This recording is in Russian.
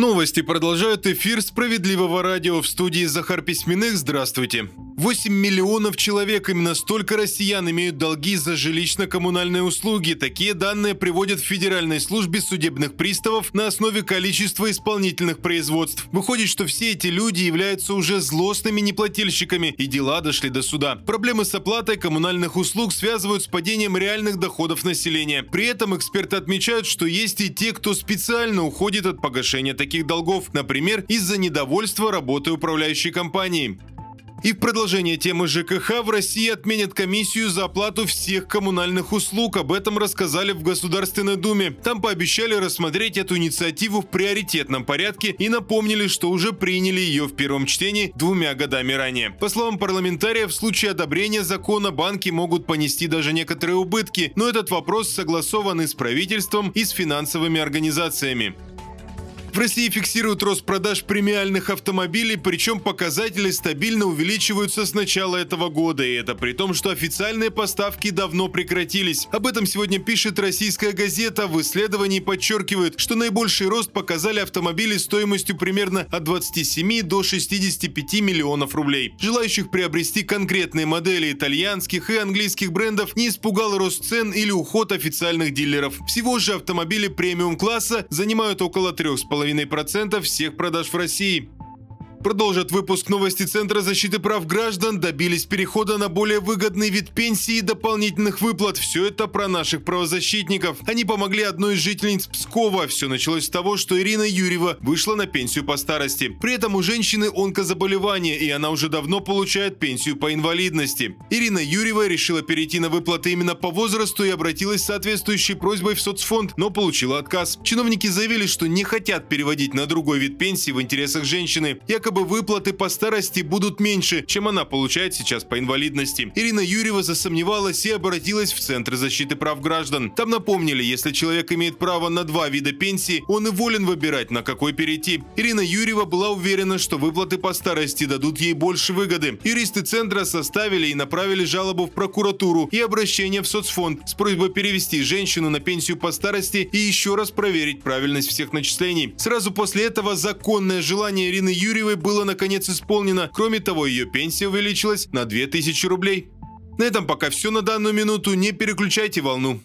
Новости продолжают эфир справедливого радио в студии Захар Письменных. Здравствуйте. 8 миллионов человек, именно столько россиян имеют долги за жилищно-коммунальные услуги. Такие данные приводят в Федеральной службе судебных приставов на основе количества исполнительных производств. Выходит, что все эти люди являются уже злостными неплательщиками, и дела дошли до суда. Проблемы с оплатой коммунальных услуг связывают с падением реальных доходов населения. При этом эксперты отмечают, что есть и те, кто специально уходит от погашения таких долгов, например, из-за недовольства работой управляющей компании. И в продолжение темы ЖКХ в России отменят комиссию за оплату всех коммунальных услуг. Об этом рассказали в Государственной Думе. Там пообещали рассмотреть эту инициативу в приоритетном порядке и напомнили, что уже приняли ее в первом чтении двумя годами ранее. По словам парламентариев, в случае одобрения закона банки могут понести даже некоторые убытки, но этот вопрос согласован и с правительством, и с финансовыми организациями. В России фиксируют рост продаж премиальных автомобилей, причем показатели стабильно увеличиваются с начала этого года, и это при том, что официальные поставки давно прекратились. Об этом сегодня пишет российская газета. В исследовании подчеркивают, что наибольший рост показали автомобили стоимостью примерно от 27 до 65 миллионов рублей. Желающих приобрести конкретные модели итальянских и английских брендов не испугал рост цен или уход официальных дилеров. Всего же автомобили премиум-класса занимают около 3,5 2,5% всех продаж в России. Продолжат выпуск новости Центра защиты прав граждан. Добились перехода на более выгодный вид пенсии и дополнительных выплат. Все это про наших правозащитников. Они помогли одной из жительниц Пскова. Все началось с того, что Ирина Юрьева вышла на пенсию по старости. При этом у женщины онкозаболевание, и она уже давно получает пенсию по инвалидности. Ирина Юрьева решила перейти на выплаты именно по возрасту и обратилась с соответствующей просьбой в соцфонд, но получила отказ. Чиновники заявили, что не хотят переводить на другой вид пенсии в интересах женщины. Якобы якобы выплаты по старости будут меньше, чем она получает сейчас по инвалидности. Ирина Юрьева засомневалась и обратилась в Центр защиты прав граждан. Там напомнили, если человек имеет право на два вида пенсии, он и волен выбирать, на какой перейти. Ирина Юрьева была уверена, что выплаты по старости дадут ей больше выгоды. Юристы Центра составили и направили жалобу в прокуратуру и обращение в соцфонд с просьбой перевести женщину на пенсию по старости и еще раз проверить правильность всех начислений. Сразу после этого законное желание Ирины Юрьевой было наконец исполнено. Кроме того, ее пенсия увеличилась на 2000 рублей. На этом пока все на данную минуту. Не переключайте волну.